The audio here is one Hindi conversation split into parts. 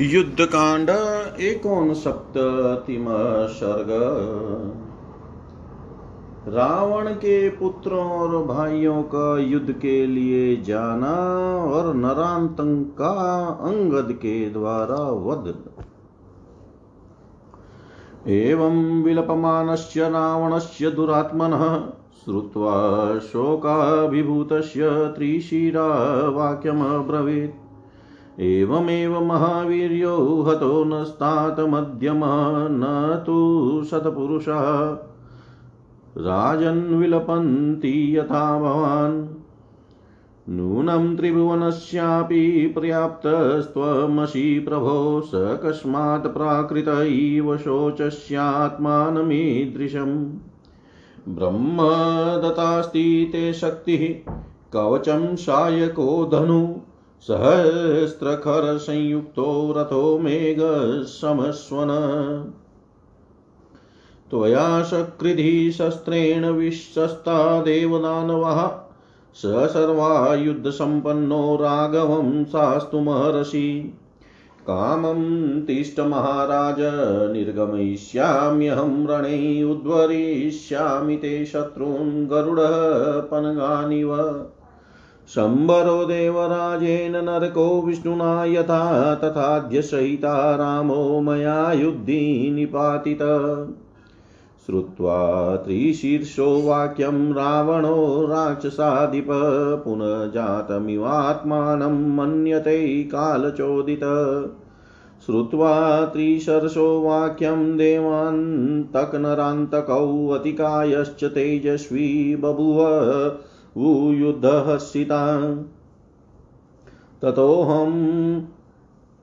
युद्धकांड एकोन सप्ततिम सर्ग रावण के पुत्रों और भाइयों का युद्ध के लिए जाना और नरांतंका अंगद के द्वारा वध। एवं विलपमानस्य रावणस्य दुरात्मनः श्रुत्वा शोकाभिभूतस्य त्रिशिरा वाक्यमब्रवीत् एवमेव महावीर्यो हतो न स्तात् मध्यमः न तु शतपुरुषः राजन्विलपन्ति यथा भवान्। नूनं त्रिभुवनस्यापि पर्याप्तस्त्वमसि प्रभो, स कस्मात् प्राकृत इव शोचस्यात्मानमीदृशम्। ब्रह्म दत्तास्ति ते शक्तिः, कवचं सायको धनु। सहस्रखरसंयुक्तो रथो मेघसमस्वन त्वया सकृधि शस्त्रेण विश्वस्ता देवदानवः। स सर्वा युद्धसम्पन्नो राघवं शास्तु महर्षि। कामं तिष्ठ महाराज, निर्गमयिष्याम्यहं रणे उद्वरिष्यामि ते शत्रून् गरुडः पनगानिव। शम्बरो देवराजेन नरको विष्णुना यथा तथाद्य सहिता रामो मया युद्धि निपातित। श्रुत्वा त्रिशीर्षो वाक्यं रावणो राक्षसाधिप पुनः जातमिवात्मानं मन्यते कालचोदित। श्रुत्वा त्रिशर्षो वाक्यं देवान्तकनरान्तकौ अतिकायश्च तेजस्वी बभूव। युद्धहसिता ततोऽहं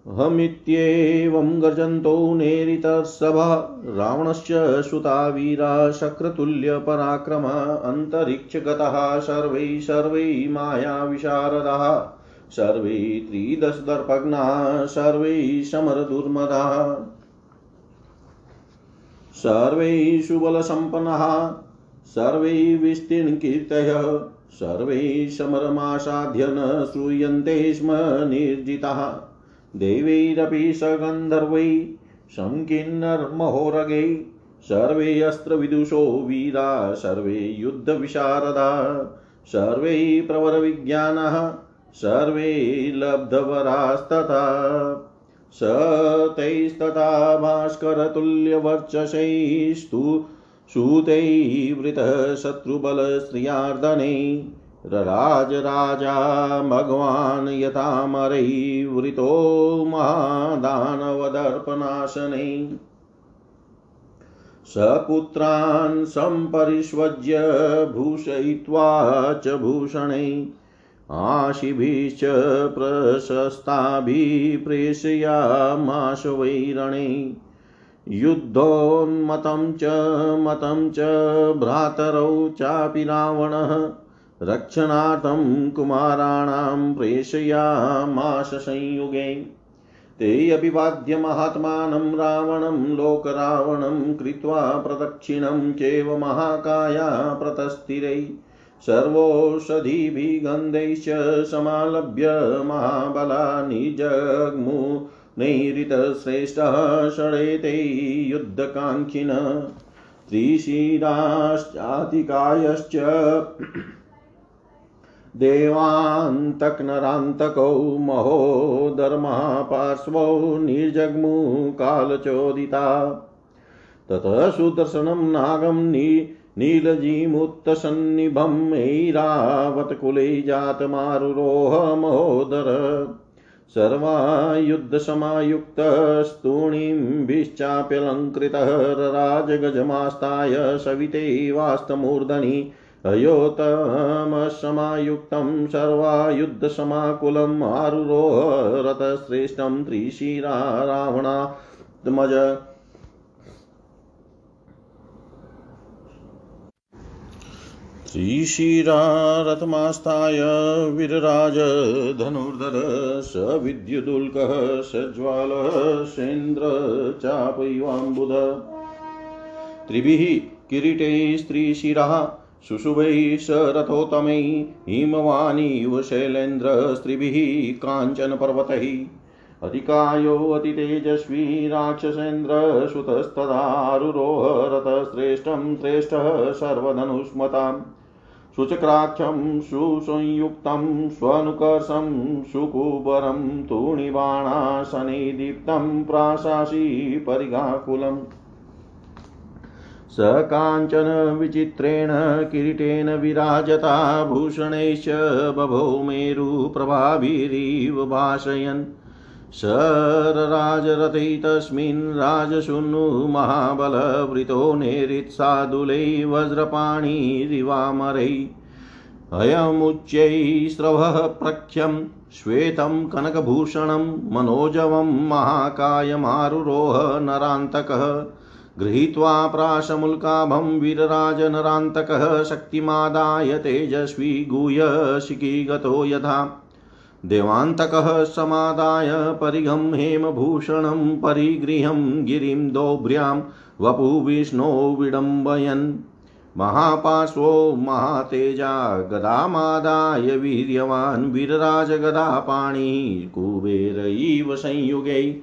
हमित्येवं गर्जन्तो नेरितसभा रावणस्य सुता वीरा शक्रतुल्यपराक्रमा अन्तरिक्षगतः। सर्वै सर्वै मायाविशारदाः सर्वे त्रिदशदर्पघ्नाः सर्वै समरदुर्मदाः। सर्वै सुबलसम्पन्नाः। सर्वै विस्तीर्णकीर्तयः। सर्वे समरमासाध्य न श्रूयन्ते स्म निर्जिताः। देवैरपि सगन्धर्वै शङ्किन्नर्महोरगै। सर्वे अस्त्रविदुषो वीरा, सर्वे युद्धविशारदा। सर्वे प्रवरविज्ञानः, सर्वे लब्धवरास्तथा। स तैस्तथा भास्करतुल्यवर्चसैस्तु सूतैवृतः शत्रुबलश्रियार्दने रराज राजा भगवान् यथामरैवृतो महादानवदर्पनाशने सपुत्रान् सम्परिष्वज्य भूषयित्वा च भूषणे। आशिभिश्च प्रशस्ताभिः प्रेषयामाश वैरणे युद्धोन्मतं च, मतं च भ्रातरौ चापि रावणः। रक्षणार्थं कुमाराणां प्रेषयामाश संयुगे। ते अभिवाद्य महात्मानं रावणं, लोकरावणं कृत्वा प्रदक्षिणं चैव महाकाया प्रतस्थिरै। सर्वौषधिभिगन्धैश्च समालभ्य महाबला निजग्मु नैरितश्रेष्ठः षडेते युद्धकाङ्क्षिन त्रिशिराश्चातिकायश्च देवान्तक्नरान्तकौ महोदर्मः पार्श्वौ निर्जग्मु कालचोदिता। ततः सुदर्शनं नागं नि नीलजीमुत्तसन्निभम् ऐरावतकुले जातमारुरोह महोदर। सर्वायुद्धसमायुक्तस्तूणीभिश्चाप्यलङ्कृतः राजगजमास्ताय सविते वास्तमूर्धनि अयोतमसमायुक्तं सर्वायुद्धसमाकुलम् आरुरोह रथश्रेष्ठं त्रिशिरा रावणात्मज श्रीशिरारथमास्ताय वीरराज धनुर्धर स विद्युदुल्कः सज्ज्वालः सेन्द्र चापैवाम्बुध त्रिभिः किरीटैः स्त्रीशिरः शुशुभैः स रथोत्तमैः हिमवानीव शैलेन्द्र स्त्रिभिः काञ्चनपर्वतैः अतिकायोऽतितेजस्वी राक्षसेन्द्रसुतस्तदारुरोहरतश्रेष्ठं श्रेष्ठः सर्वधनुष्मताम्। शुचक्राक्षं सुसंयुक्तं स्वनुकर्षं सुकुबरं तूणिबाणाशनिदीप्तं प्राशासि परिगाकुलम् स काञ्चन विचित्रेण किरीटेन विराजता भूषणैश्च बभो मेरुप्रभाभिरिव भाषयन्। शरराजरथे तस्मिन् राजशूनु महाबलवृतो नेरित्सादुलै वज्रपाणिरिवामरै। अयमुच्चै स्रवः प्रख्यं श्वेतं कनकभूषणं मनोजवं महाकायमारुरोह नरान्तकः। गृहीत्वा प्राशमुल्काभं वीरराजनरान्तकः शक्तिमादाय तेजस्वी गुह्यशिखी गतो यथा। देवान्तकः समादाय परिघं हेमभूषणं परिगृहं गिरिं दोभ्र्यां वपु विष्णो विडम्बयन्। महापार्श्वो महातेजा गदामादाय वीर्यवान् वीरराजगदापाणि कुबेर इव संयुगै।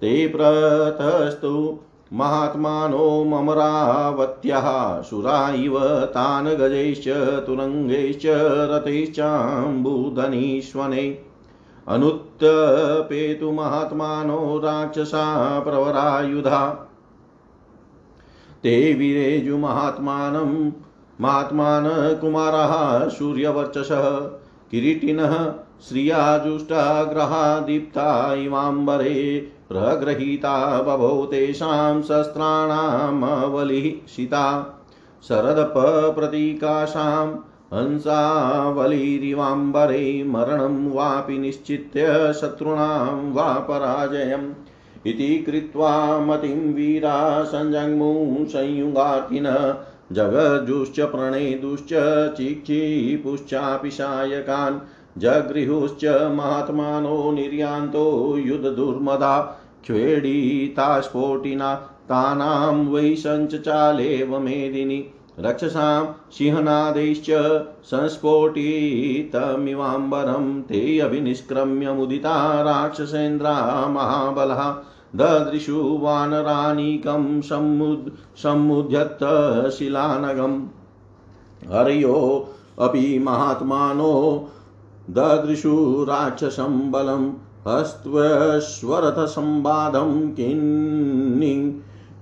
ते प्रतस्तु महात्मानो ममरावत्यः सुरा इव तान् गजैश्च, तुरङ्गैश्च रथैश्चाम्बुधनीष्वने अनुत्पेतु महात्मानो राक्षसा प्रवरायुधा। ते विरेजुमहात्मानं महात्मान कुमारः सूर्यवर्चसः, किरीटिनः श्रियाजुष्टाग्रहा दीप्ता इवाम्बरे प्रगृहीता बभौ तेषां शस्त्राणामवलिः शिता। शरदप्रतीकाशां हंसावलिरिवाम्बरे मरणं वापि निश्चित्य शत्रूणां वा पराजयम् इति कृत्वा मतिं वीरा सञ्जग्मु संयुगार्थिनः जगजुश्च प्रणेदुश्च चिक्षिपुश्चापि सायकान् जगृहुश्च महात्मानो निर्यान्तो युद्धदुर्मदा क्ष्वेडिता स्फोटिना तानां वै सञ्चचालेव मेदिनी, रक्षसां सिंहनादैश्च संस्फोटितमिवाम्बरं, ते अभिनिष्क्रम्य मुदिता राक्षसेन्द्रा महाबलः, ददृशु वानरानीकं सम्मुद् सम्मुद्यत शिलानगम्। हर्यो अपि महात्मानो ददृशु राक्षसं बलं हस्त्वश्वरथसंवादं किन्नि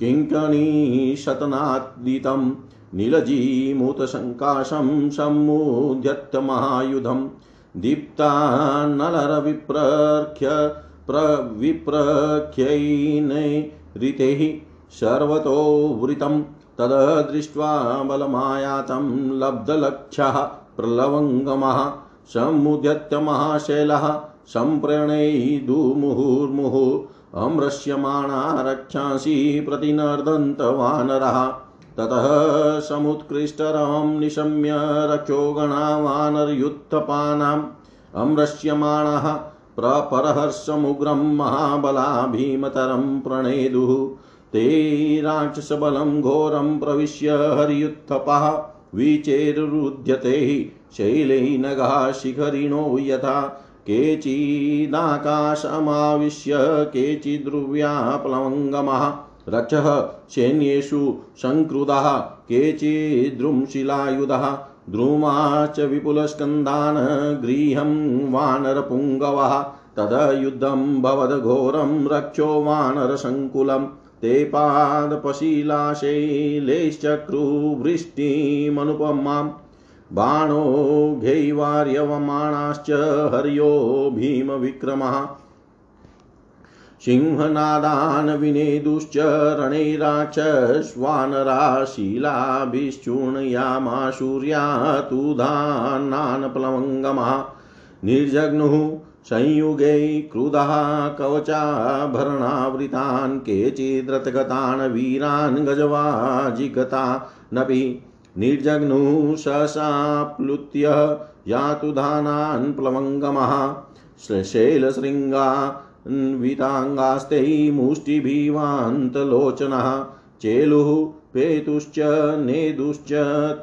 किङ्कणीशतनादितं नीलजीमूतसङ्काशं सम्मुद्यत्तमहायुधं दीप्तानलरविप्रख्य प्रविप्रख्यैनैरितैः सर्वतो वृतं तददृष्ट्वा बलमायातं लब्धलक्षः प्रलवङ्गमः समुद्यत्य महाशैलः सम्प्रणैदुमुहुर्मुहुः अम्रस्यमाणा रक्षांसि प्रतिनर्दन्तवानरः। ततः समुत्कृष्टरं निशम्य रक्षोगणा वानरयुत्थपानाम् अम्रस्यमाणः प्रपरहर्षमुग्रं महाबला भीमतरं प्रणेदुः। ते राक्षसबलं घोरं प्रविश्य हरियुत्थपः विचेरुरुध्यते शैलै नगः शिखरिणो यथा केचिदाकाशमाविश्य केचिद्रुव्या प्लवङ्गमः रक्षः सैन्येषु सङ्क्रुधः केचिद्रुंशिलायुधः। द्रुमा च विपुलस्कन्दान् गृहं वानरपुङ्गवः। तदा युद्धं भवद्घोरं रक्षो वानरसङ्कुलं। ते पादपशीलाशैलेश्चक्रुवृष्टिमनुपमाम् बाणो घैवार्यवमाणाश्च हर्यो भीमविक्रमः। सिंहनादान् विनेदुश्च रणे राक्षस्वानराशीलाभिश्चूर्णयामाशूर्या तुधान्नान् प्लवङ्गमः निर्जग्नुः संयुगे क्रुधः कवचाभरणावृतान् केचिद्रथगतान् वीरान् गजवाजिगतानपि निर्जग्नुः ससाप्लुत्य यातु धानान् प्लवङ्गमः शैलशृङ्गान्विताङ्गास्ते मुष्टिभिवान्तलोचनः, चेलुः पेतुश्च नेदुश्च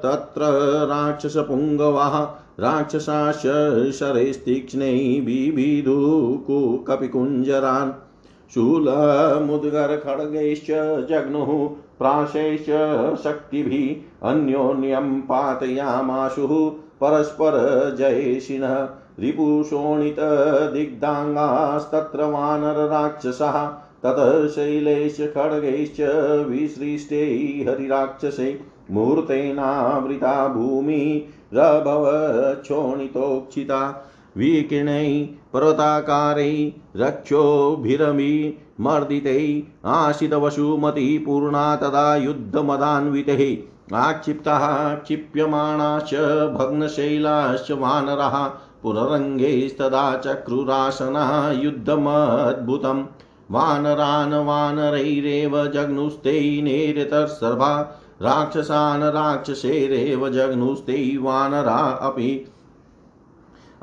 तत्र राक्षसपुङ्गवः, राक्षसाश्च शरैस्तीक्ष्णै बिभिदुः कपिकुञ्जरान् शूलमुद्गरखड्गैश्च जग्नुः प्राशैश्च शक्तिभिः अन्योन्यं पातयामाशुः परस्परजयेशिनः रिपुशोणितदिग्धाङ्गास्तत्र वानरराक्षसः, ततः शैलैश्च खड्गैश्च विसृष्टै हरिराक्षसै। मुहूर्तेनावृता भूमिरभवच्छोणितोक्षिता विकिरणैः पर्वताकारैः रक्षोभिरमिमर्दितैः आशितवसुमतिः पूर्णा तदा युद्धमदान्वितैः। आक्षिप्ताः, क्षिप्यमाणाश्च, भग्नशैलाश्च वानराः पुररङ्गैस्तदा चक्रुरासनः युद्धमद्भुतम्। वानरान् वानरैरेव जग्नुस्ते नेरतर्सर्वा, राक्षसान् राक्षसेरेव जग्नुस्ते वानरा अपि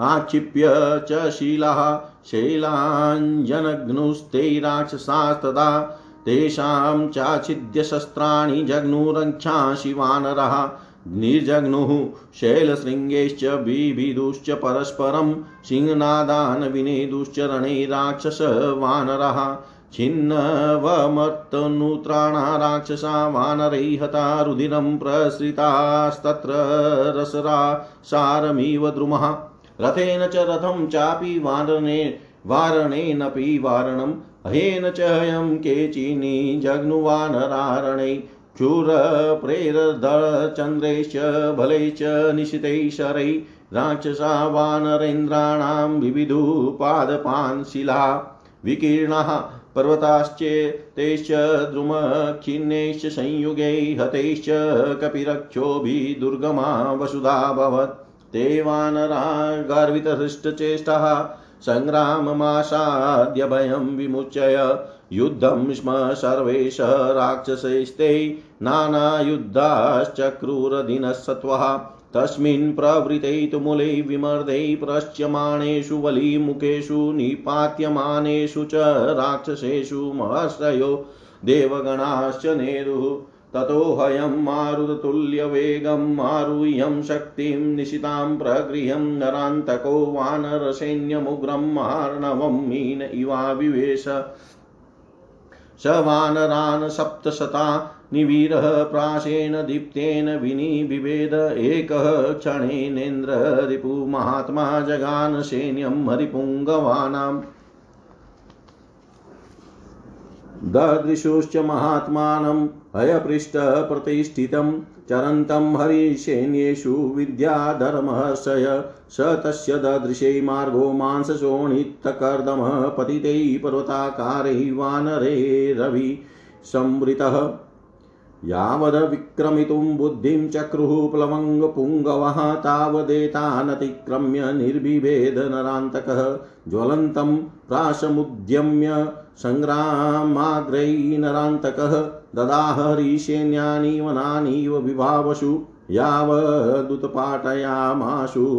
आक्षिप्य च शीलाः शैलाञ्जनघ्नुस्ते राक्षसास्तदा तेषां चाच्छिद्य शस्त्राणि जग्नुरक्षांसि वानरः। निर्जग्नुः शैलशृङ्गैश्च बिभिदुश्च परस्परं सिंहनादान् विनेदुश्च रणे राक्षसवानरः छिन्नवमर्तनूत्राणा राक्षसा वानरैः रुधिरं प्रसृतास्तत्र रसरा सारमिव द्रुमः। रथेन च रथं चापि वारणे वारणेनपि वारणम् अहेन च हयं केचिनि जग्नुवानरारणे। क्षुरप्रेरदचन्द्रैश्च बलैश्च, निशितैः शरैः। राक्षसा, वानरेन्द्राणां विविधुपादपान् शिला विकीर्णाः पर्वताश्चेतैश्च द्रुमखिन्नैश्च संयुगैः, हतैश्च कपिरक्षोभिदुर्गमा वसुधाभवत् ते वानरा गर्वितहृष्टचेष्टाः सङ्ग्राममासाद्यभयं विमुच्य युद्धं स्म सर्वेश राक्षसैस्ते नानायुद्धाश्चक्रूरदिनसत्त्वः। तस्मिन् प्रवृते तुमुले विमर्दै प्रश्यमाणेषु वलीमुखेषु निपात्यमानेषु च राक्षसेषु महर्षयो देवगणाश्च नेरुः ततोऽहं मारुततुल्यवेगं मारुह्यं शक्तिं निशितां प्रगृह्यं नरान्तको वानरसैन्यमुग्रं मार्णवं मीन इवाविवेश स वानरान् सप्तशता निवीरः प्राशेन दीप्तेन विनिबिभेद एकः क्षणेनेन्द्र रिपुमात्मा जगान सैन्यं हरिपुङ्गवानाम् ददृशुश्च महात्मानम् हयपृष्ठप्रतिष्ठितं चरन्तं हरिसैन्येषु विद्याधर्महर्षय स तस्य ददृशे मार्गो मांसशोणितकर्दमः पतितैः पर्वताकारैः वानरैरवि संवृतः। यावद्विक्रमितुं बुद्धिं चक्रुः प्लवङ्गपुङ्गवः तावदेतानतिक्रम्य निर्बिभेद नरान्तकः ज्वलन्तं प्राशमुद्यम्य सङ्ग्रामाग्रैः नरान्तकः ददाहरिसैन्यानि वनानीव विभावसु यावदुत्पाटयामाशु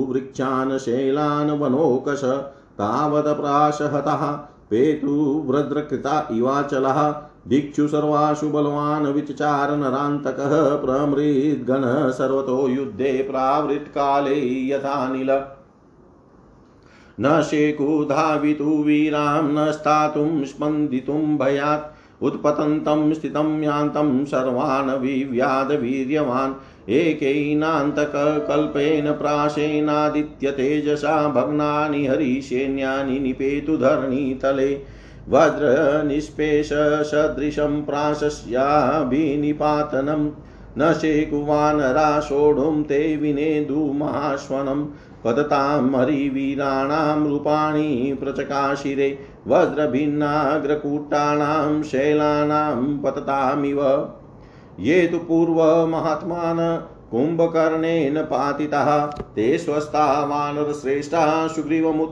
वृक्षान् शैलान् वनोकश तावत् प्राशहतः पेतुभ्रद्रकृता इवाचलः दिक्षु सर्वासु बलवान् विचचार नरान्तकः प्रमृद्गणः सर्वतो युद्धे प्रावृत्काले यथानिल न शेकुधावितु वीरां न स्थातुं स्पन्दितुं भयात्। उत्पतन्तं स्थितं यान्तं सर्वान् विव्याधवीर्यवान् एकैनान्तकल्पेन प्राशेनादित्यतेजसा भग्नानि हरिसैन्यानि निपेतु धरणीतले वज्रनिष्पेषसदृशं प्राशस्याभिनिपातनं। न शेकुवानरा सोढुं ते विनेदुमाश्वनं पततां हरिवीराणां रूपाणि प्रचकाशिरे, वज्रभिन्नाग्रकूटाणां शैलानां पततामिव। ये तु पूर्वमहात्मान कुम्भकर्णेन पातिताः, ते स्वस्ता वानरश्रेष्ठाः सुग्रीवमुत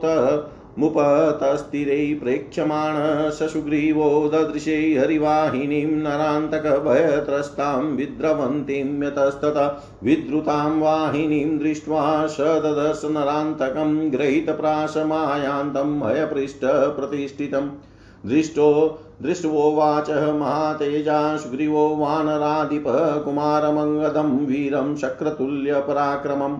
मुपतस्थिरै प्रेक्ष्यमाण स सुग्रीवो ददृशे हरिवाहिनीं नरान्तकभयत्रस्तां विद्रवन्तीं यतस्तत विद्रुतां वाहिनीं दृष्ट्वा स ददर्श नरान्तकं गृहीतप्राशमायान्तं हयपृष्ठप्रतिष्ठितम् दृष्टो दृष्ट्वोवाच महातेजा सुग्रीवो वानराधिपः कुमारमङ्गदं वीरं शक्रतुल्यपराक्रमम्।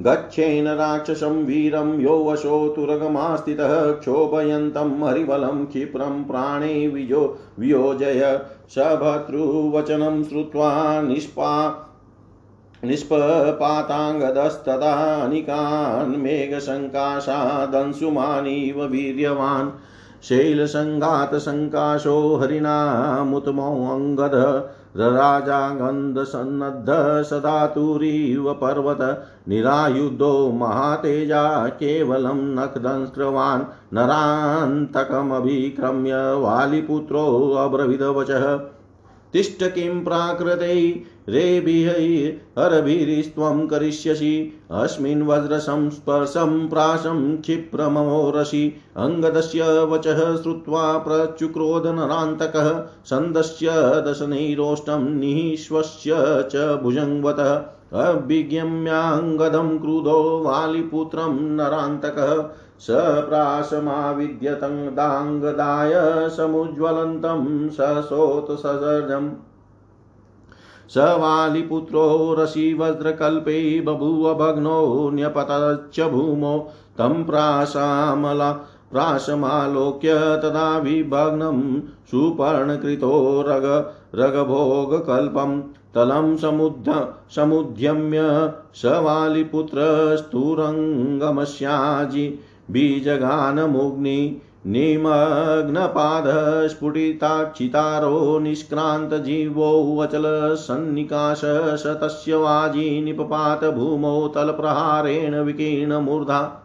गच्छेन राक्षसं वीरं यो वशो तुरगमास्थितः क्षोभयन्तं हरिबलं क्षिप्रं प्राणे विजो वियोजय सभतृवचनं श्रुत्वा निष्पा निष्पपाताङ्गदस्तदा निकान् मेघसङ्काशादंशुमानीव वीर्यवान् शैलसङ्गातसङ्काशो हरिणामुतमोऽङ्गद राजागन्धसन्नद्ध सदातुरीव पर्वत निरायुधो महातेजा केवलं नखदंस्रवान् नरान्तकमभिक्रम्य वालिपुत्रोऽब्रविदवचः तिष्ठ किं प्राकृते रेभिहरभिरिस्त्वं करिष्यसि। अस्मिन् वज्रसंस्पर्शं प्राशं क्षिप्रमोरसि। अङ्गदस्य वचः श्रुत्वा प्रचुक्रोधनरान्तकः सन्दस्य दशनैरोष्टं निःश्वस्य च भुजङ्वतः अभिज्ञम्याङ्गदं क्रुधो वालिपुत्रं नरान्तकः। सप्राशमाविद्यतङ्दाङ्गदाय समुज्ज्वलन्तं ससोत्सर्जम् स वालिपुत्रो रशिवज्रकल्पे बभूव भग्नो न्यपतच्च भूमौ। तं प्राशामला प्राशमालोक्य तदा विभग्नं सुपर्णकृतो रग रगभोगकल्पं। तलं समुद्ध समुद्यम्य स वालिपुत्रस्तुरङ्गमस्याजि बीजगानमुग्नि निमग्नपादस्फुटिताक्षितारो निष्क्रान्तजीवो वचलसन्निकाश स तस्य वाजी निपपात भूमौ तलप्रहारेण विकीर्णमूर्धा।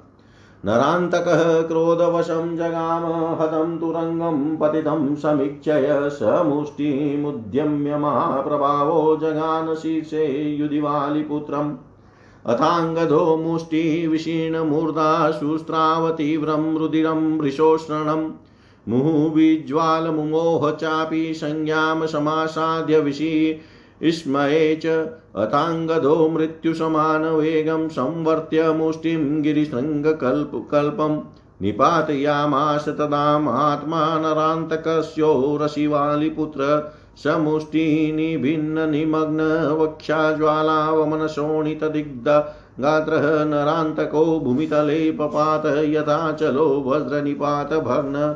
नरान्तकः क्रोधवशं जगाम, हतं तुरङ्गं पतितं समीक्षय स मुष्टिमुद्यम्य महाप्रभावो जगानशीर्षे युधिवालिपुत्रम्। अथाङ्गधो मुष्टिविशीर्णमूर्धा शुस्रावतीव्रं रुदिरं वृषोष्णम् मुहुविज्वालमुमोह चापि संज्ञां समासाद्य विशी स्मये च। अथाङ्गधो मृत्युसमानवेगं संवर्त्य मुष्टिं गिरिशृङ्गकल्प कल्पम् निपातयामास तदामात्मा नरान्तकस्यो रशिवालिपुत्र समुष्टिनिभिन्ननिमग्नवक्षाज्वालावमनशोणितदिग्ध गात्रः नरान्तको भूमितले पपात यथा चलो वज्रनिपातभग्न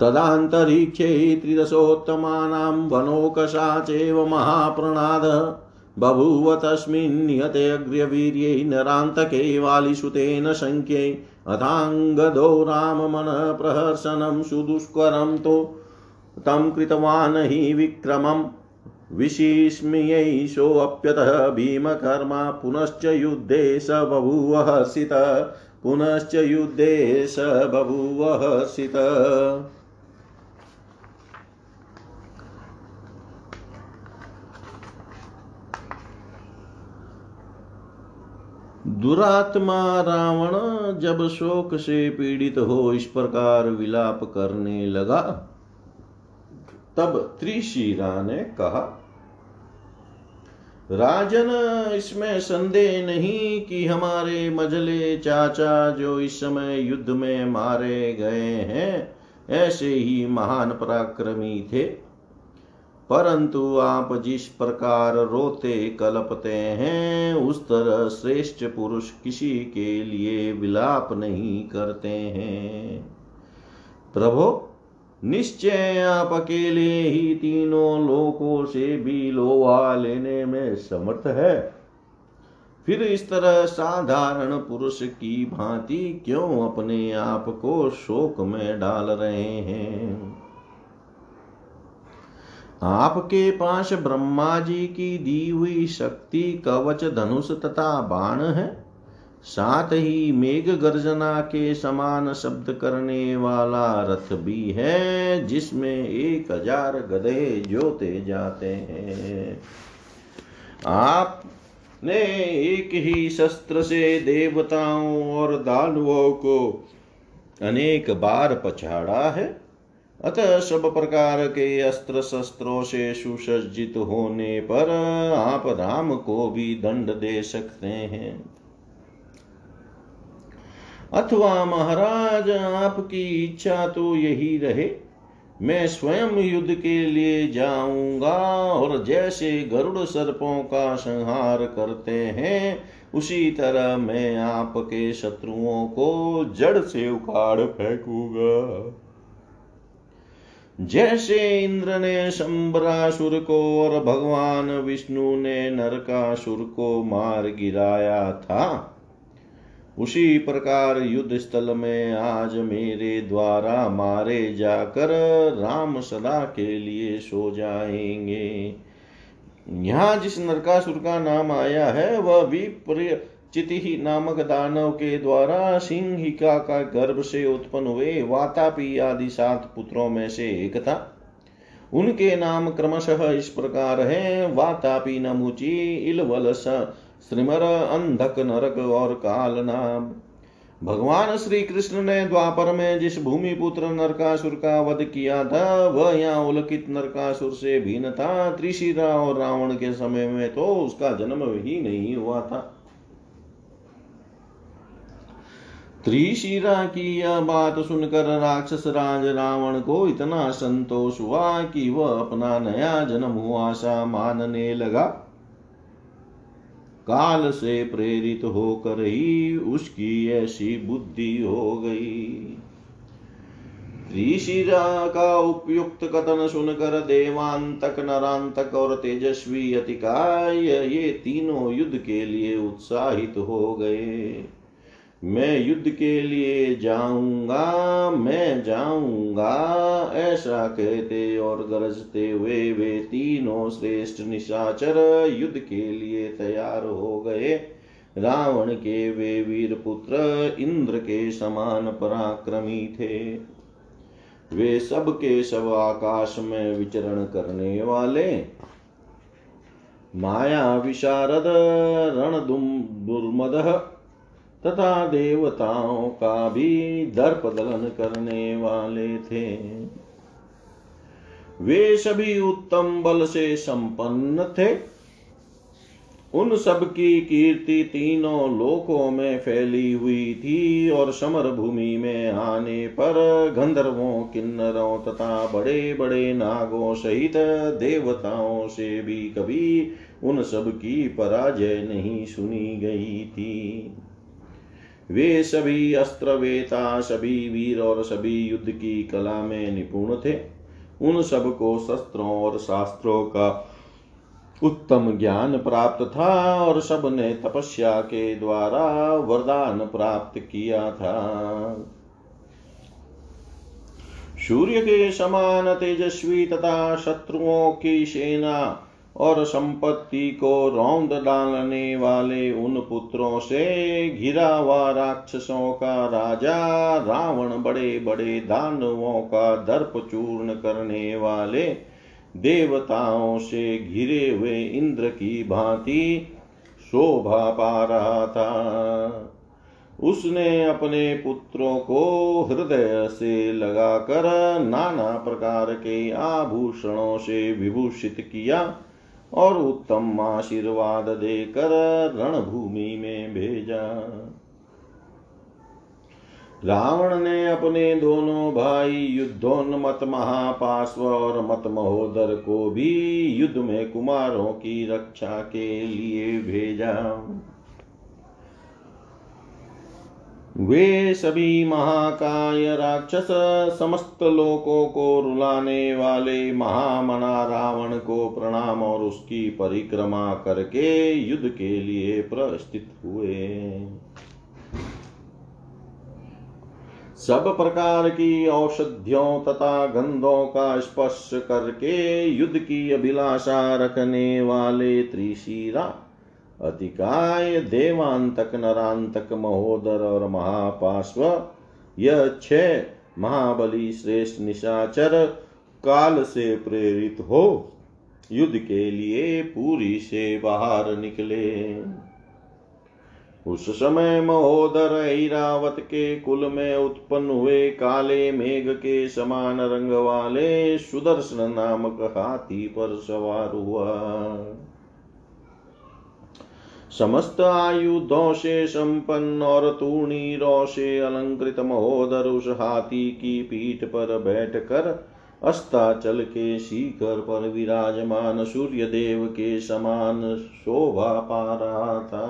तदान्तरिक्षे त्रिदशोत्तमानां वनोकषा चैव महाप्रणादः। बभूव तस्मिन् निहतेऽग्र्यवीर्ये नरान्तके वालिसुतेन शङ्ख्ये अथाङ्गदो राममनप्रहर्षणं सुदुष्करं तो तं कृतवान् हि विक्रमम्। विशिस्म्यैषोऽप्यतः भीमकर्मा। पुनश्च युद्धे स बभूव हर्षित। पुनश्च युद्धे स बभूव हर्षित। दुरात्मा रावण जब शोक से पीड़ित हो, इस प्रकार विलाप करने लगा। तब त्रिशिरा ने कहा, राजन, इसमें संदेह नहीं कि हमारे मजले चाचा जो इस समय युद्ध में मारे गए हैं, ऐसे ही महान पराक्रमी थे। परंतु आप जिस प्रकार रोते कलपते हैं, उस तरह श्रेष्ठ पुरुष किसी के लिए विलाप नहीं करते हैं। प्रभो निश्चय आप अकेले ही तीनों लोकों से भी लोहा लेने में समर्थ है। फिर इस तरह साधारण पुरुष की भांति क्यों अपने आप को शोक में डाल रहे हैं? आपके पास ब्रह्मा जी की दी हुई शक्ति कवच धनुष तथा बाण है। साथ ही मेघ गर्जना के समान शब्द करने वाला रथ भी है, जिसमें एक हज़ार गधे जोते जाते हैं। आप ने एक ही शस्त्र से देवताओं और दानवों को अनेक बार पछाड़ा है। अतः सब प्रकार के अस्त्र शस्त्रों से सुसज्जित होने पर आप राम को भी दंड दे सकते हैं। अथवा महाराज, आपकी इच्छा तो यही रहे। मैं स्वयं युद्ध के लिए जाऊँगा और जैसे गरुड़ सर्पों का संहार करते हैं, उसी तरह मैं आपके शत्रुओं को जड़ से उखाड़ फेंकूँगा। जैसे इंद्र ने शंबरासुर को और भगवान विष्णु ने नरकासुर को मार गिराया था उसी प्रकार युद्ध स्थल में आज मेरे द्वारा मारे जाकर राम सदा के लिए सो जाएँगे। यहाँ जिस नरकासुर का नाम आया है, वह भी चिति नामक दानव के द्वारा सिंहिका का गर्भ से उत्पन्न हुए वातापी आदि सात पुत्रों में से एक था। उनके नाम क्रमशः इस प्रकार है, वातापी नमुची इलवलस श्रीमर अंधक नरक और काल नाम। भगवान श्री कृष्ण ने द्वापर में जिस भूमिपुत्र नरकासुर का वध किया था, वह यहाँ उलकित नरकासुर से भिन्न था। त्रिशिरा और रावण के समय में तो उसका जन्म ही नहीं हुआ था। त्रिशिरा की यह बात सुनकर राक्षस राज रावण को इतना संतोष हुआ कि वह अपना नया जन्म हुआ सा मानने लगा। काल से प्रेरित होकर ही उसकी ऐसी बुद्धि हो गई। ऋषिरा का उपयुक्त कथन सुनकर देवांतक, नरांतक और तेजस्वी अतिकाय ये तीनों युद्ध के लिए उत्साहित हो गए। मैं युद्ध के लिए जाऊँगा, मैं जाऊँगा। ऐसा कहते और गरजते हुए वे तीनों श्रेष्ठ निशाचर युद्ध के लिए तैयार हो गए। रावण के वे वीर पुत्र इंद्र के समान पराक्रमी थे। वे सब के सब आकाश में विचरण करने वाले। माया विशारद रणदुम दुर्मद तथा देवताओं का भी दर्प दलन करने वाले थे। वे सभी उत्तम बल से संपन्न थे। उन सब की कीर्ति तीनों लोकों में फैली हुई थी और समर भूमि में आने पर गंधर्वों, किन्नरों तथा बड़े बड़े नागों सहित देवताओं से भी कभी उन सब की पराजय नहीं सुनी गई थी। वे सभी अस्त्र वेता, सभी वीर और सभी युद्ध की कला में निपुण थे। उन सबको शस्त्रों और शास्त्रों का उत्तम ज्ञान प्राप्त था और सबने तपस्या के द्वारा वरदान प्राप्त किया था। सूर्य के समान तेजस्वी तथा शत्रुओं की सेना और संपत्ति को रौंद डालने वाले उन पुत्रों से घिरा हुआ राक्षसों का राजा रावण बड़े बड़े दानवों का दर्प चूर्ण करने वाले देवताओं से घिरे हुए इंद्र की भांति शोभा पा रहा था। उसने अपने पुत्रों को हृदय से लगाकर नाना प्रकार के आभूषणों से विभूषित किया। और उत्तम आशीर्वाद देकर रणभूमि में भेजा। रावण ने अपने दोनों भाई युद्धोन्मत महापाश्व और मत महोदर को भी युद्ध में कुमारों की रक्षा के लिए भेजा। वे सभी महाकाय राक्षस समस्त लोकों को रुलाने वाले महामना रावण को प्रणाम और उसकी परिक्रमा करके युद्ध के लिए प्रस्थित हुए। सब प्रकार की औषधियों तथा गंधों का स्पर्श करके युद्ध की अभिलाषा रखने वाले त्रिशीरा अतिकाय देवांतक, नरांतक, महोदर और महापाश्व यह छह महाबली श्रेष्ठ निशाचर काल से प्रेरित हो। युद्ध के लिए पूरी से बाहर निकले। उस समय महोदर ऐरावत के कुल में उत्पन्न हुए काले मेघ के समान रंग वाले सुदर्शन नामक हाथी पर सवार हुआ। समस्त आयुधों से संपन्न और तूणीरों से अलंकृत महोदर उस हाथी की पीठ पर बैठकर अस्ताचल के शिखर पर विराजमान सूर्य देव के समान शोभा पा रहा था।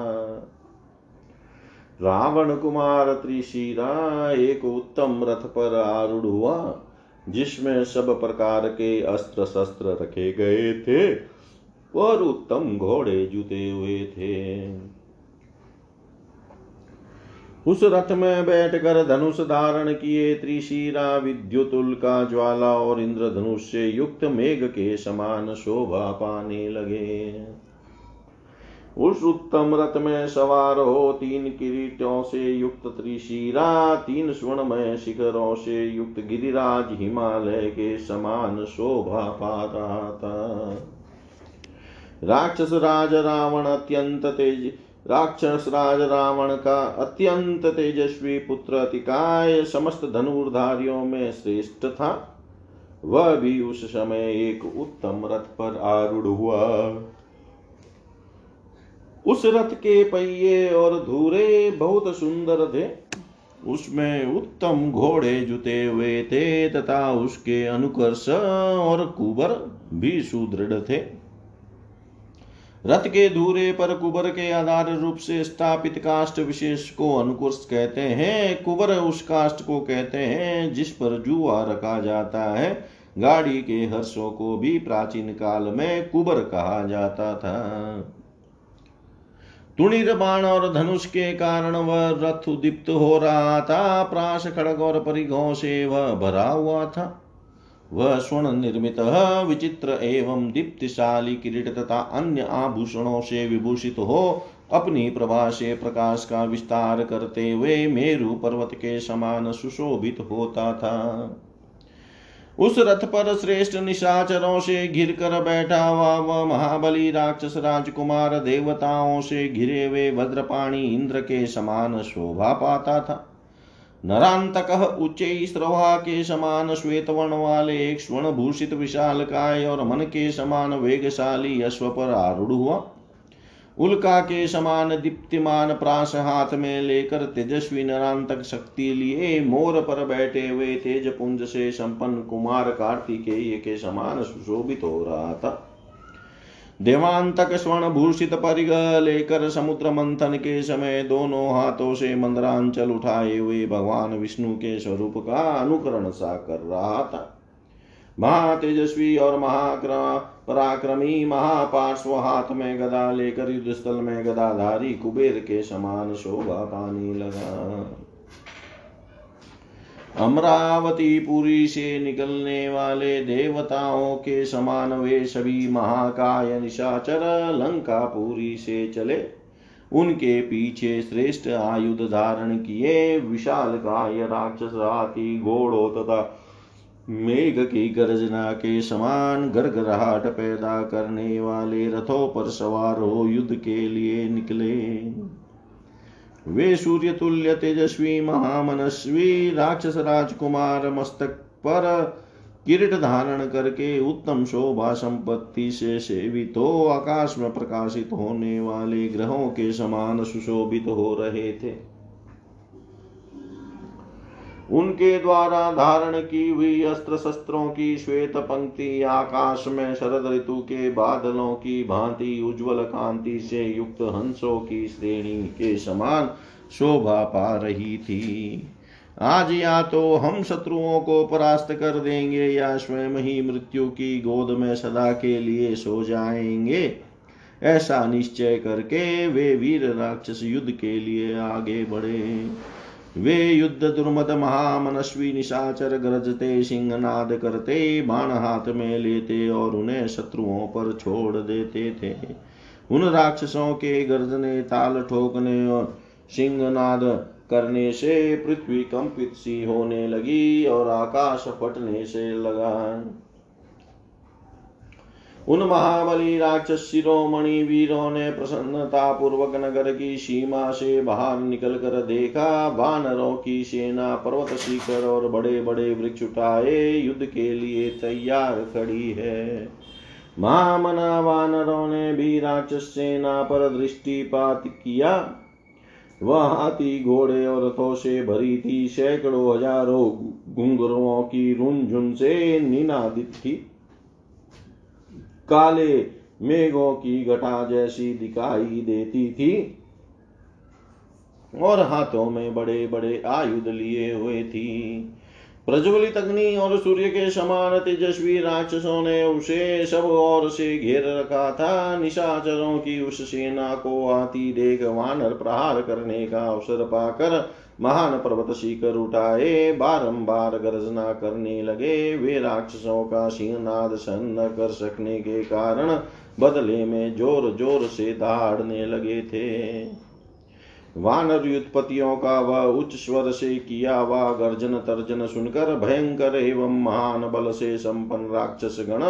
रावण कुमार त्रिशिरा एक उत्तम रथ पर आरूढ़ हुआ, जिसमें सब प्रकार के अस्त्र शस्त्र रखे गए थे। और उत्तम घोड़े जुते हुए थे। उस रथ में बैठकर धनुष धारण किए त्रिशिरा विद्युतुल का ज्वाला और इंद्रधनुष से युक्त मेघ के समान शोभा पाने लगे। उस उत्तम रथ में सवार हो तीन किरीटों से युक्त त्रिशिरा तीन स्वर्णमय शिखरों से युक्त गिरिराज हिमालय के समान शोभा पा रहा था। राक्षस राज रावण अत्यंत तेज राक्षस राज रावण का अत्यंत तेजस्वी पुत्र अतिकाय समस्त धनुर्धारियों में श्रेष्ठ था। वह भी उस समय एक उत्तम रथ पर आरूढ़ हुआ। उस रथ के पहिए और धूरे बहुत सुंदर थे। उसमें उत्तम घोड़े जुते हुए थे तथा उसके अनुकर्ष और कुबर भी सुदृढ़ थे। रथ के धूरे पर कुबर के आधार रूप से स्थापित काष्ट विशेष को अनुकुर्ष कहते हैं। कुबर उस काष्ट को कहते हैं जिस पर जुआ रखा जाता है। गाड़ी के हर्षों को भी प्राचीन काल में कुबर कहा जाता था। तुणिर बाण और धनुष के कारण वह रथ उदीप्त हो रहा था। प्राश, खड़ग और परिघों से वह भरा हुआ था। वह स्वर्ण निर्मित विचित्र एवं दीप्तिशाली किरीट तथा अन्य आभूषणों से विभूषित हो, अपनी प्रभा से प्रकाश का विस्तार करते हुए मेरु पर्वत के समान सुशोभित होता था। उस रथ पर श्रेष्ठ निशाचरों से घिर कर बैठा हुआ वह महाबली राक्षस राजकुमार देवताओं से घिरे हुए भद्रपाणी इंद्र के समान शोभा पाता था। नरांतक उच्च स्रवा के समान श्वेत वर्ण वाले एक स्वर्ण भूषित विशाल काय और मन के समान वेगशाली अश्व पर आरूढ़ हुआ। उल्का के समान दीप्तिमान प्रास हाथ में लेकर तेजस्वी नरांतक शक्ति लिए मोर पर बैठे हुए तेज पुंज से संपन्न कुमार कार्तिकेय के समान सुशोभित हो रहा था। देवांतक स्वर्ण भूषित परिग लेकर समुद्र मंथन के समय दोनों हाथों से मंदरांचल उठाए हुए भगवान विष्णु के स्वरूप का अनुकरण सा कर रहा था। महातेजस्वी और महाक्रमा, पराक्रमी महापार्श्व हाथ में गदा लेकर युद्ध स्थल में गदाधारी कुबेर के समान शोभा पाने लगा। अमरावती पुरी से निकलने वाले देवताओं के समान वे सभी महाकाय निशाचर लंकापुरी से चले। उनके पीछे श्रेष्ठ आयुध धारण किए विशाल काय राक्षस हाथी घोड़ों तथा मेघ की गर्जना के समान गरगराहट पैदा करने वाले रथों पर सवार हो युद्ध के लिए निकले। वे सूर्य तुल्य तेजस्वी महामनस्वी राक्षस राजकुमार मस्तक पर किरीट धारण करके उत्तम शोभा संपत्ति से सेवित हो, आकाश में प्रकाशित होने वाले ग्रहों के समान सुशोभित हो रहे थे। उनके द्वारा धारण की हुई अस्त्र शस्त्रों की श्वेत पंक्ति आकाश में शरद ऋतु के बादलों की भांति उज्जवल कांति से युक्त हंसों की श्रेणी के समान शोभा पा रही थी। आज या तो हम शत्रुओं को परास्त कर देंगे या स्वयं ही मृत्यु की गोद में सदा के लिए सो जाएँगे। ऐसा निश्चय करके वे वीर राक्षस युद्ध के लिए आगे बढ़े। वे युद्ध दुर्मद महामनस्वी निशाचर गरजते, सिंहनाद करते, बाण हाथ में लेते और उन्हें शत्रुओं पर छोड़ देते थे। उन राक्षसों के गर्जने, ताल ठोकने और सिंहनाद करने से पृथ्वी कंपित सी होने लगी और आकाश फटने से लगा। उन महाबली राक्षस शिरोमणि वीरों ने प्रसन्नता पूर्वक नगर की सीमा से बाहर निकल कर देखा। वानरों की सेना, पर्वत शिखर और बड़े बड़े वृक्ष उठाए। युद्ध के लिए तैयार खड़ी है। महामना वानरों ने भी राक्षस सेना पर दृष्टिपात किया। वह हाथी, घोड़े और रथों से भरी थी। सैकड़ों हज़ारों घुंघरुओं की रुनझुन से निनादित थी। काले मेघों की घटा जैसी दिखाई देती थी। और हाथों में बड़े बड़े आयुध लिए हुए थी। प्रज्वलित अग्नि और सूर्य के समान तेजस्वी राक्षसों ने उसे सब ओर से घेर रखा था। निशाचरों की उस सेना को आती देख वानर प्रहार करने का अवसर पाकर महान पर्वत शिखर उठाए, बारंबार गर्जना करने लगे। वे राक्षसों का सिंहनाद सहन न कर सकने के कारण बदले में ज़ोर ज़ोर से दहाड़ने लगे थे। वानर युत्पत्तियों का वह उच्च स्वर से किया हुआ गर्जन तर्जन सुनकर भयंकर एवं महान बल से संपन्न राक्षस गण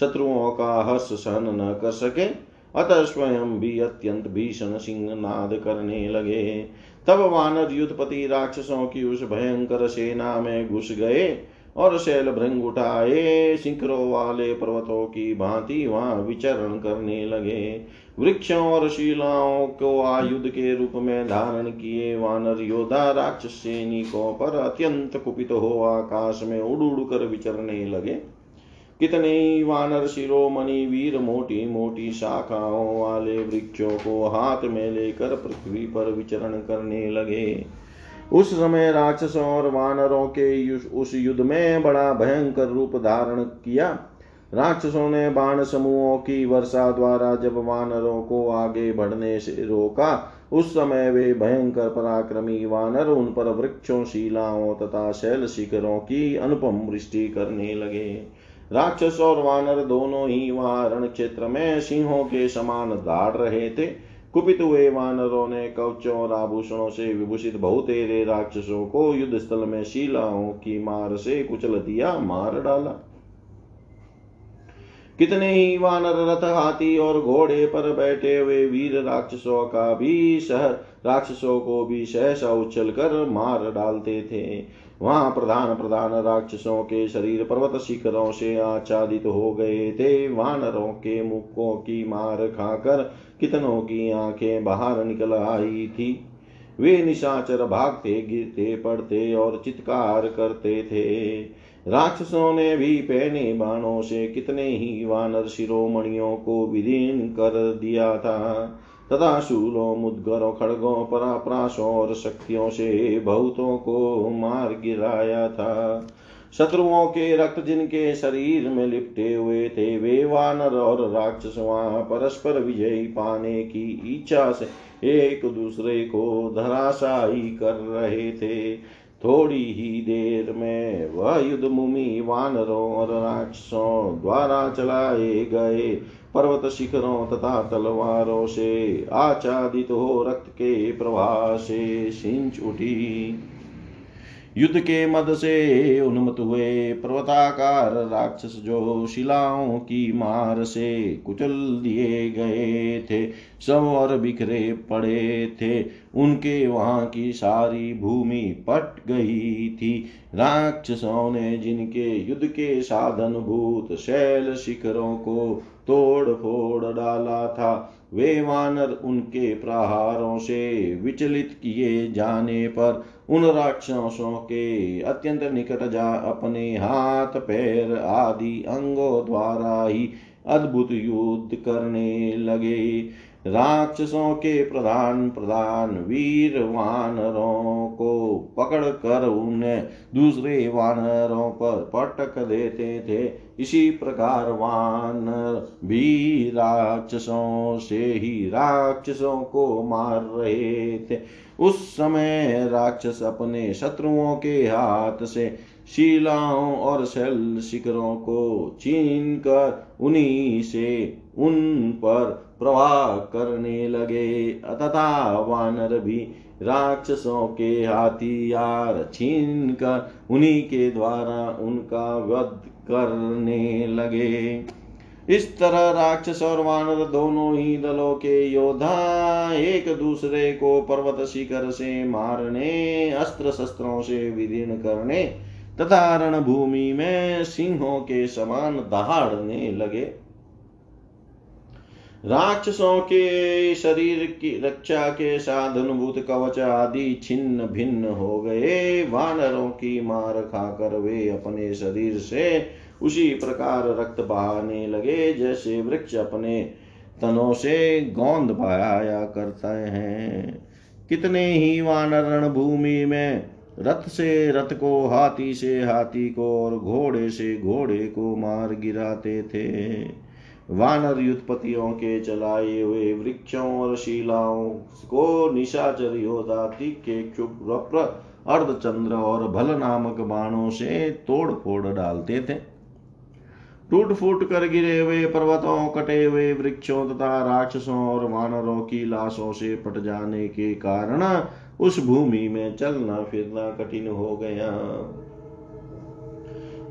शत्रुओं का हर्ष सहन न कर सके। अतः स्वयं भी अत्यंत भीषण सिंह नाद करने लगे। तब वानर युद्धपति राक्षसों की उस भयंकर सेना में घुस गए और शैल भृंग उठाए। शिखरों वाले पर्वतों की भांति वहाँ विचरण करने लगे। वृक्षों और शिलाओं को आयुध के रूप में धारण किए वानर योद्धा राक्षस सैनिकों पर अत्यंत कुपित हो आकाश में उड़ उड़ कर विचरने लगे। कितने वानर शिरोमणि वीर मोटी मोटी शाखाओं वाले वृक्षों को हाथ में लेकर पृथ्वी पर विचरण करने लगे। उस समय राक्षसों और वानरों के उस युद्ध में बड़ा भयंकर रूप धारण किया। राक्षसों ने बाण समूहों की वर्षा द्वारा जब वानरों को आगे बढ़ने से रोका, उस समय वे भयंकर पराक्रमी वानर उन पर वृक्षों, शिलाओं तथा शैल शिखरों की अनुपम वृष्टि करने लगे। राक्षस और वानर दोनों ही वहाँ रण क्षेत्र में सिंहों के समान दाड़ रहे थे। कुपित हुए वानरों ने कवचों और आभूषणों से विभूषित बहुतेरे राक्षसों को युद्ध स्थल में शिलाओं की मार से कुचल दिया, मार डाला। कितने ही वानर रथ हाथी और घोड़े पर बैठे हुए वीर राक्षसों का भी सह राक्षसों को भी सहसा उछल कर मार डालते थे। वहाँ प्रधान प्रधान राक्षसों के शरीर पर्वत शिखरों से आच्छादित हो गए थे। वानरों के मुखों की मार खाकर कितनों की आँखें बाहर निकल आई थी। वे निशाचर भागते, गिरते, पड़ते और चित्कार करते थे। राक्षसों ने भी पहने बाणों से कितने ही वानर शिरोमणियों को विलीन कर दिया था। तथा शूलों, मुदगरों, खड़गों पराप्रासों और शक्तियों से बहुतों को मार गिराया था। शत्रुओं के रक्त जिनके शरीर में लिपटे हुए थे, वे वानर और राक्षस वहाँ परस्पर विजयी पाने की इच्छा से एक दूसरे को धराशायी कर रहे थे। थोड़ी ही देर में वह युद्ध मुमि वानरों और राक्षसों द्वारा चलाए गए पर्वत शिखरों तथा तलवारों से आचादित हो रक्त के प्रवाह से सिंच उठी। युद्ध के मद से उन्मत हुए पर्वताकार राक्षस जो शिलाओं की मार से कुचल दिए गए थे, सब और बिखरे पड़े थे। उनके वहाँ की सारी भूमि पट गई थी। राक्षसों ने जिनके युद्ध के साधन भूत शैल शिखरों को तोड़ फोड़ डाला था। वे वानर उनके प्रहारों से विचलित किए जाने पर उन राक्षसों के अत्यंत निकट जा अपने हाथ, पैर आदि अंगों द्वारा ही अद्भुत युद्ध करने लगे। राक्षसों के प्रधान प्रधान वीर वानरों को पकड़ कर उन्हें दूसरे वानरों पर पटक देते थे। इसी प्रकार वानर भी राक्षसों से ही राक्षसों को मार रहे थे। उस समय राक्षस अपने शत्रुओं के हाथ से शिलाओं और शैल शिखरों को छीन कर उन्हीं से उन पर प्रवाह करने लगे। तथा वानर भी राक्षसों के हाथियार छीन कर उन्हीं के द्वारा उनका वध करने लगे। इस तरह राक्षस और वानर दोनों ही दलों के योद्धा एक दूसरे को पर्वत शिखर से मारने अस्त्र शस्त्रों से विदीर्ण करने तथा रणभूमि में सिंहों के समान दहाड़ने लगे। राक्षसों के शरीर की रक्षा के साधन, भूत कवच आदि छिन्न भिन्न हो गए। वानरों की मार खाकर वे अपने शरीर से उसी प्रकार रक्त बहाने लगे, जैसे वृक्ष अपने तनों से गोंद बहाया करते हैं। कितने ही वानर रणभूमि में रथ से रथ को, हाथी से हाथी को और घोड़े से घोड़े को मार गिराते थे। वानर युद्धपतियों के चलाए हुए वृक्षों और शिलाओं को निशाचर योदा के क्षुप्र अर्धचंद्र और भल नामक बाणों से तोड़ फोड़ डालते थे। टूट फूट कर गिरे हुए पर्वतों, कटे हुए वृक्षों तथा राक्षसों और वानरों की लाशों से पट जाने के कारण उस भूमि में चलना फिरना कठिन हो गया।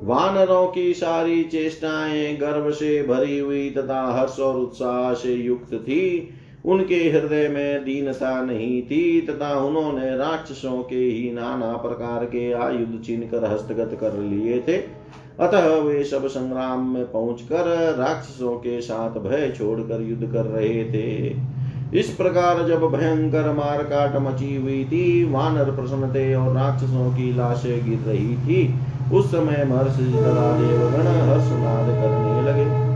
वानरों की सारी चेष्टाएँ गर्व से भरी हुई तथा हर्ष और उत्साह से युक्त थी। उनके हृदय में दीनता नहीं थी तथा उन्होंने राक्षसों के ही नाना प्रकार के आयुध छीन कर हस्तगत कर लिए थे। अतः वे सब संग्राम में पहुंचकर राक्षसों के साथ भय छोड़कर युद्ध कर रहे थे। इस प्रकार जब भयंकर मार काट मची हुई थी, वानर प्रसन्न थे और राक्षसों की लाशें गिर रही थी उस समय महर्षि देवगण हर्षनाद करने लगे।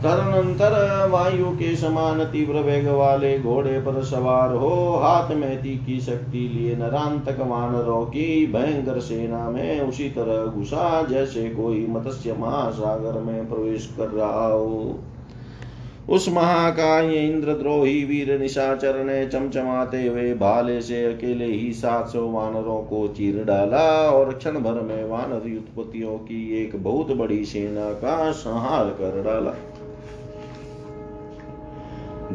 तदनंतर वायु के समान तीव्र वेग वाले घोड़े पर सवार हो हाथ में तीखी शक्ति लिए नरांतक वानरों की भयंकर सेना में उसी तरह घुसा, जैसे कोई मत्स्य महासागर में प्रवेश कर रहा हो। उस महाकाय इंद्रद्रोही वीर निशाचर ने चमचमाते हुए भाले से अकेले ही सात सौ वानरों को चीर डाला और क्षण भर में वानर युद्धपतियों की एक बहुत बड़ी सेना का संहार कर डाला।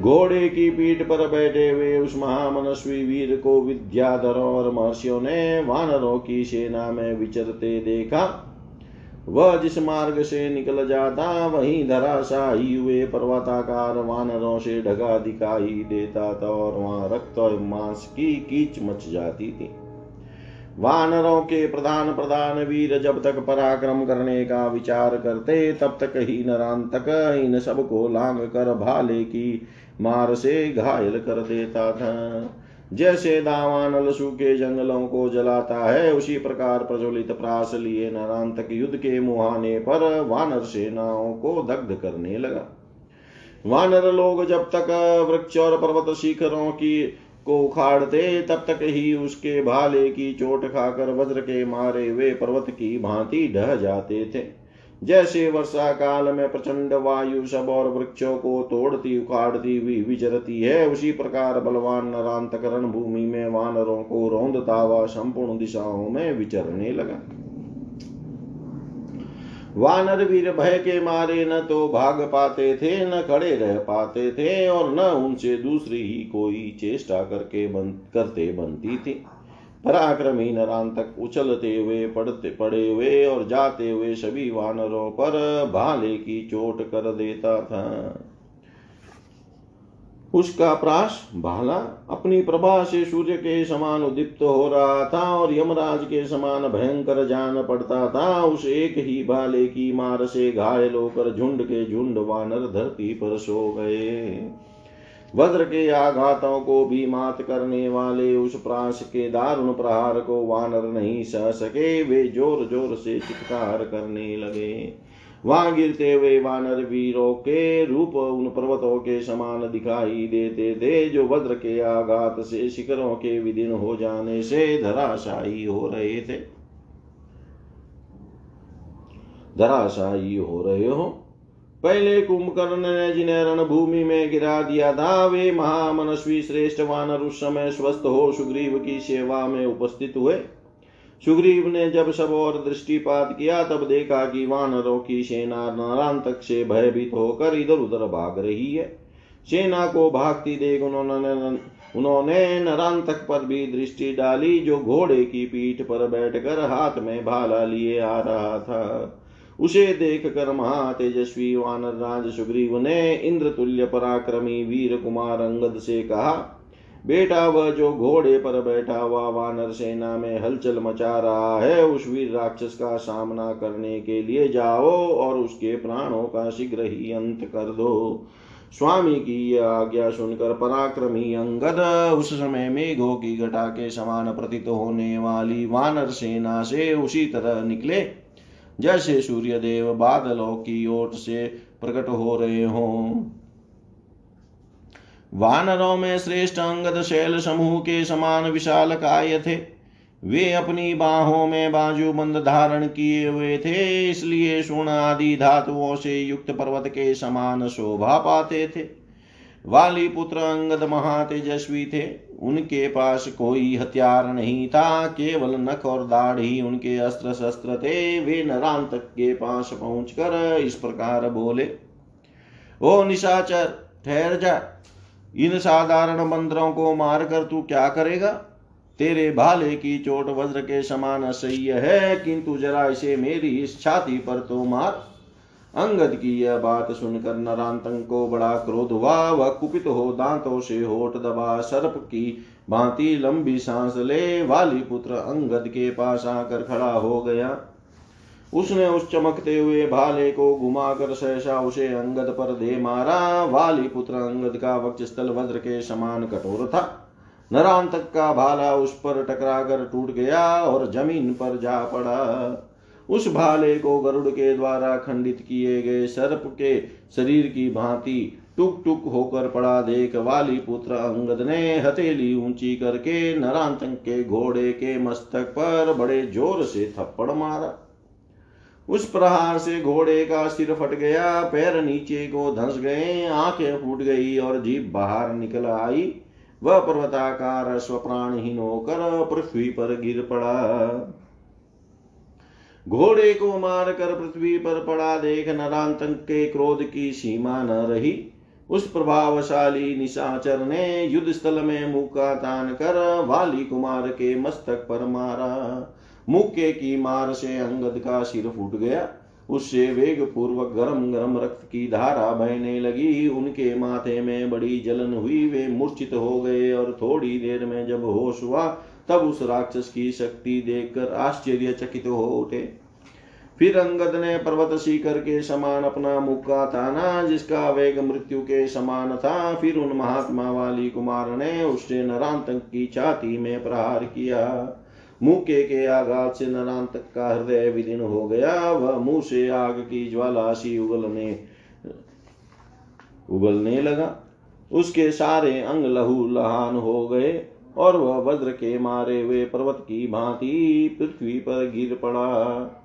घोड़े की पीठ पर बैठे हुए उस महामनस्वी वीर को विद्याधरों और महर्षियों ने वानरों की सेना में विचरते देखा। वह जिस मार्ग से निकल जाता, वहीं धराशाही हुए पर्वताकार वानरों से ढगा दिखाई देता था और वहाँ रक्त और मांस की कीच मच जाती थी। वानरों के प्रधान प्रधान वीर जब तक पराक्रम करने का विचार करते, तब तक ही नरांतक इन सबको लांग कर भाले की मार से घायल कर देता था। जैसे दावानल के जंगलों को जलाता है, उसी प्रकार प्रज्वलित प्रास लिए नरांतक युद्ध के मुहाने पर वानर सेनाओं को दग्ध करने लगा। वानर लोग जब तक वृक्ष और पर्वत शिखरों की को उखाड़ते, तब तक ही उसके भाले की चोट खाकर वज्र के मारे वे पर्वत की भांति ढह जाते थे। जैसे वर्षा काल में प्रचंड वायु सब और वृक्षों को तोड़ती उखाड़ती हुई विचरती है उसी प्रकार बलवान नरांतकरण भूमि में वानरों को रौंदता हुआ संपूर्ण दिशाओं में विचरने लगा। वानर वीर भय के मारे न तो भाग पाते थे न खड़े रह पाते थे और न उनसे दूसरी ही कोई चेष्टा करके बन, करते बनती थी। पराक्रमी नरांतक उछलते हुए पड़ते पड़े हुए और जाते हुए सभी वानरों पर भाले की चोट कर देता था। उसका प्राश भाला अपनी प्रभा से सूर्य के समान उदीप्त हो रहा था और यमराज के समान भयंकर जान पड़ता था। उस एक ही भाले की मार से घायल होकर झुंड के झुंड वानर धरती पर सो गए। वज्र के आघातों को भी मात करने वाले उस प्राश के दारुण प्रहार को वानर नहीं सह सके, वे ज़ोर ज़ोर से चित्कार करने लगे। वहाँ गिरते हुए वानर वीरों के रूप उन पर्वतों के समान दिखाई देते थे, जो वज्र के आघात से शिखरों के विदिन हो जाने से धराशायी हो रहे थे। धराशायी हो रहे हो। पहले कुंभकर्ण ने जिन्हें रणभूमि में गिरा दिया था, वे महामनस्वी श्रेष्ठ वानर उस समय स्वस्थ हो सुग्रीव की सेवा में उपस्थित हुए। सुग्रीव ने जब सब और दृष्टिपात किया, तब देखा कि वानरों की सेना नरांतक से भयभीत होकर इधर उधर भाग रही है। सेना को भागती देख उन्होंने उन्होंने नरांतक पर भी दृष्टि डाली, जो घोड़े की पीठ पर बैठकर हाथ में भाला लिए आ रहा था। उसे देख कर महातेजस्वी वानर राज सुग्रीव ने इंद्र तुल्य पराक्रमी वीर कुमार अंगद से कहा, बेटा, वह जो घोड़े पर बैठा हुआ वानर सेना में हलचल मचा रहा है, उस वीर राक्षस का सामना करने के लिए जाओ और उसके प्राणों का शीघ्र ही अंत कर दो। स्वामी की यह आज्ञा सुनकर पराक्रमी अंगद उस समय मेघों की घटा के समान प्रतीत होने वाली वानर सेना से उसी तरह निकले। जैसे सूर्य देव बादलों की ओर से प्रकट हो रहे हों। वानरों में श्रेष्ठ अंगद शैल समूह के समान विशाल काय थे। वे अपनी बाहों में बाजू बंद धारण किए हुए थे, इसलिए स्वर्ण आदि धातुओं से युक्त पर्वत के समान शोभा पाते थे। वाली पुत्र अंगद महातेजस्वी थे। उनके पास कोई हथियार नहीं था, केवल नख और दाढ़ी उनके अस्त्र शस्त्र थे। वे नरांतक के पास पहुंचकर इस प्रकार बोले, ओ निशाचर, ठहर जा। इन साधारण मंत्रों को मारकर तू क्या करेगा? तेरे भाले की चोट वज्र के समान असह्य है, किंतु जरा इसे मेरी इस छाती पर तो मार। अंगद की यह बात सुनकर नरांतंग को बड़ा क्रोध हुआ। वह कुपित हो दांतों से होठ दबा, सर्प की भांति लंबी सांस ले वाली पुत्र अंगद के पास आकर खड़ा हो गया। उसने उस चमकते हुए भाले को घुमाकर सहसा उसे अंगद पर दे मारा। वाली पुत्र अंगद का वक्षस्थल वज्र के समान कठोर था। नरांतक का भाला उस पर टकरा कर टूट गया और ज़मीन पर जा पड़ा। उस भाले को गरुड़ के द्वारा खंडित किए गए सर्प के शरीर की भांति टुक टुक होकर पड़ा देख वाली पुत्र अंगद ने हथेली ऊँची करके नरांतक के घोड़े के मस्तक पर बड़े ज़ोर से थप्पड़ मारा। उस प्रहार से घोड़े का सिर फट गया, पैर नीचे को धंस गए, आँखें फूट गई और जीभ बाहर निकल आई। वह पर्वताकार स्वप्राणहीन होकर पृथ्वी पर गिर पड़ा। घोड़े को मार कर पृथ्वी पर पड़ा देख नरांतक के क्रोध की सीमा न रही। उस प्रभावशाली निशाचर ने युद्ध स्थल में मुका तान कर वाली कुमार के मस्तक पर मारा। मुक्के की मार से अंगद का सिर फूट गया। उससे वेग पूर्वक गरम गरम रक्त की धारा बहने लगी। उनके माथे में बड़ी जलन हुई। वे मूर्छित हो गए और थोड़ी देर में जब होश हुआ तब उस राक्षस की शक्ति देखकर आश्चर्यचकित हो उठे। फिर अंगद ने पर्वत सीकर के समान अपना मुक्का ताना जिसका वेग मृत्यु के समान था। फिर उन महात्मा वाली कुमार ने उससे नरांतक की छाती में प्रहार किया। मुक्के के आघात से नरांतक का हृदय विदीन हो गया। वह मुँह से आग की ज्वाला सी उगलने उगलने लगा। उसके सारे अंग लहू लहान हो गए। और वह वज्र के मारे हुए पर्वत की भांति पृथ्वी पर गिर पड़ा।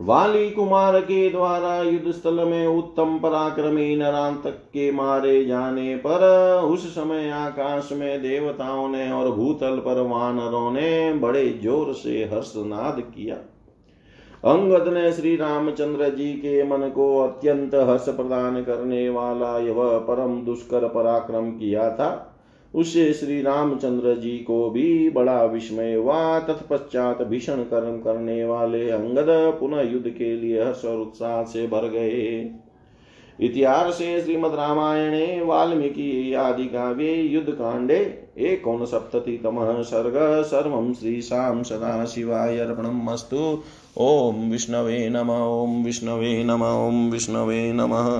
वाली कुमार के द्वारा युद्ध स्थल में उत्तम पराक्रमी नरांतक के मारे जाने पर उस समय आकाश में देवताओं ने और भूतल पर वानरों ने बड़े ज़ोर से हर्षनाद किया। अंगद ने श्री रामचंद्र जी के मन को अत्यंत हर्ष प्रदान करने वाला यह परम दुष्कर पराक्रम किया था। उससे श्री रामचंद्र जी को भी बड़ा विस्मय हुआ। तत्पश्चात भीषण कर्म करने वाले अंगद पुनः युद्ध के लिए हर्ष और उत्साह से भर गए। इतिहास श्रीमद रामायणे, वाल्मीकि आदि काव्ये युद्ध कांडे एकोन सप्ततितम सर्ग, सर्व श्रीशां सदा शिवाय अर्पणमस्तु। ओम विष्णवे नम, ओम विष्णवे नम, ओम विष्णवे नमः।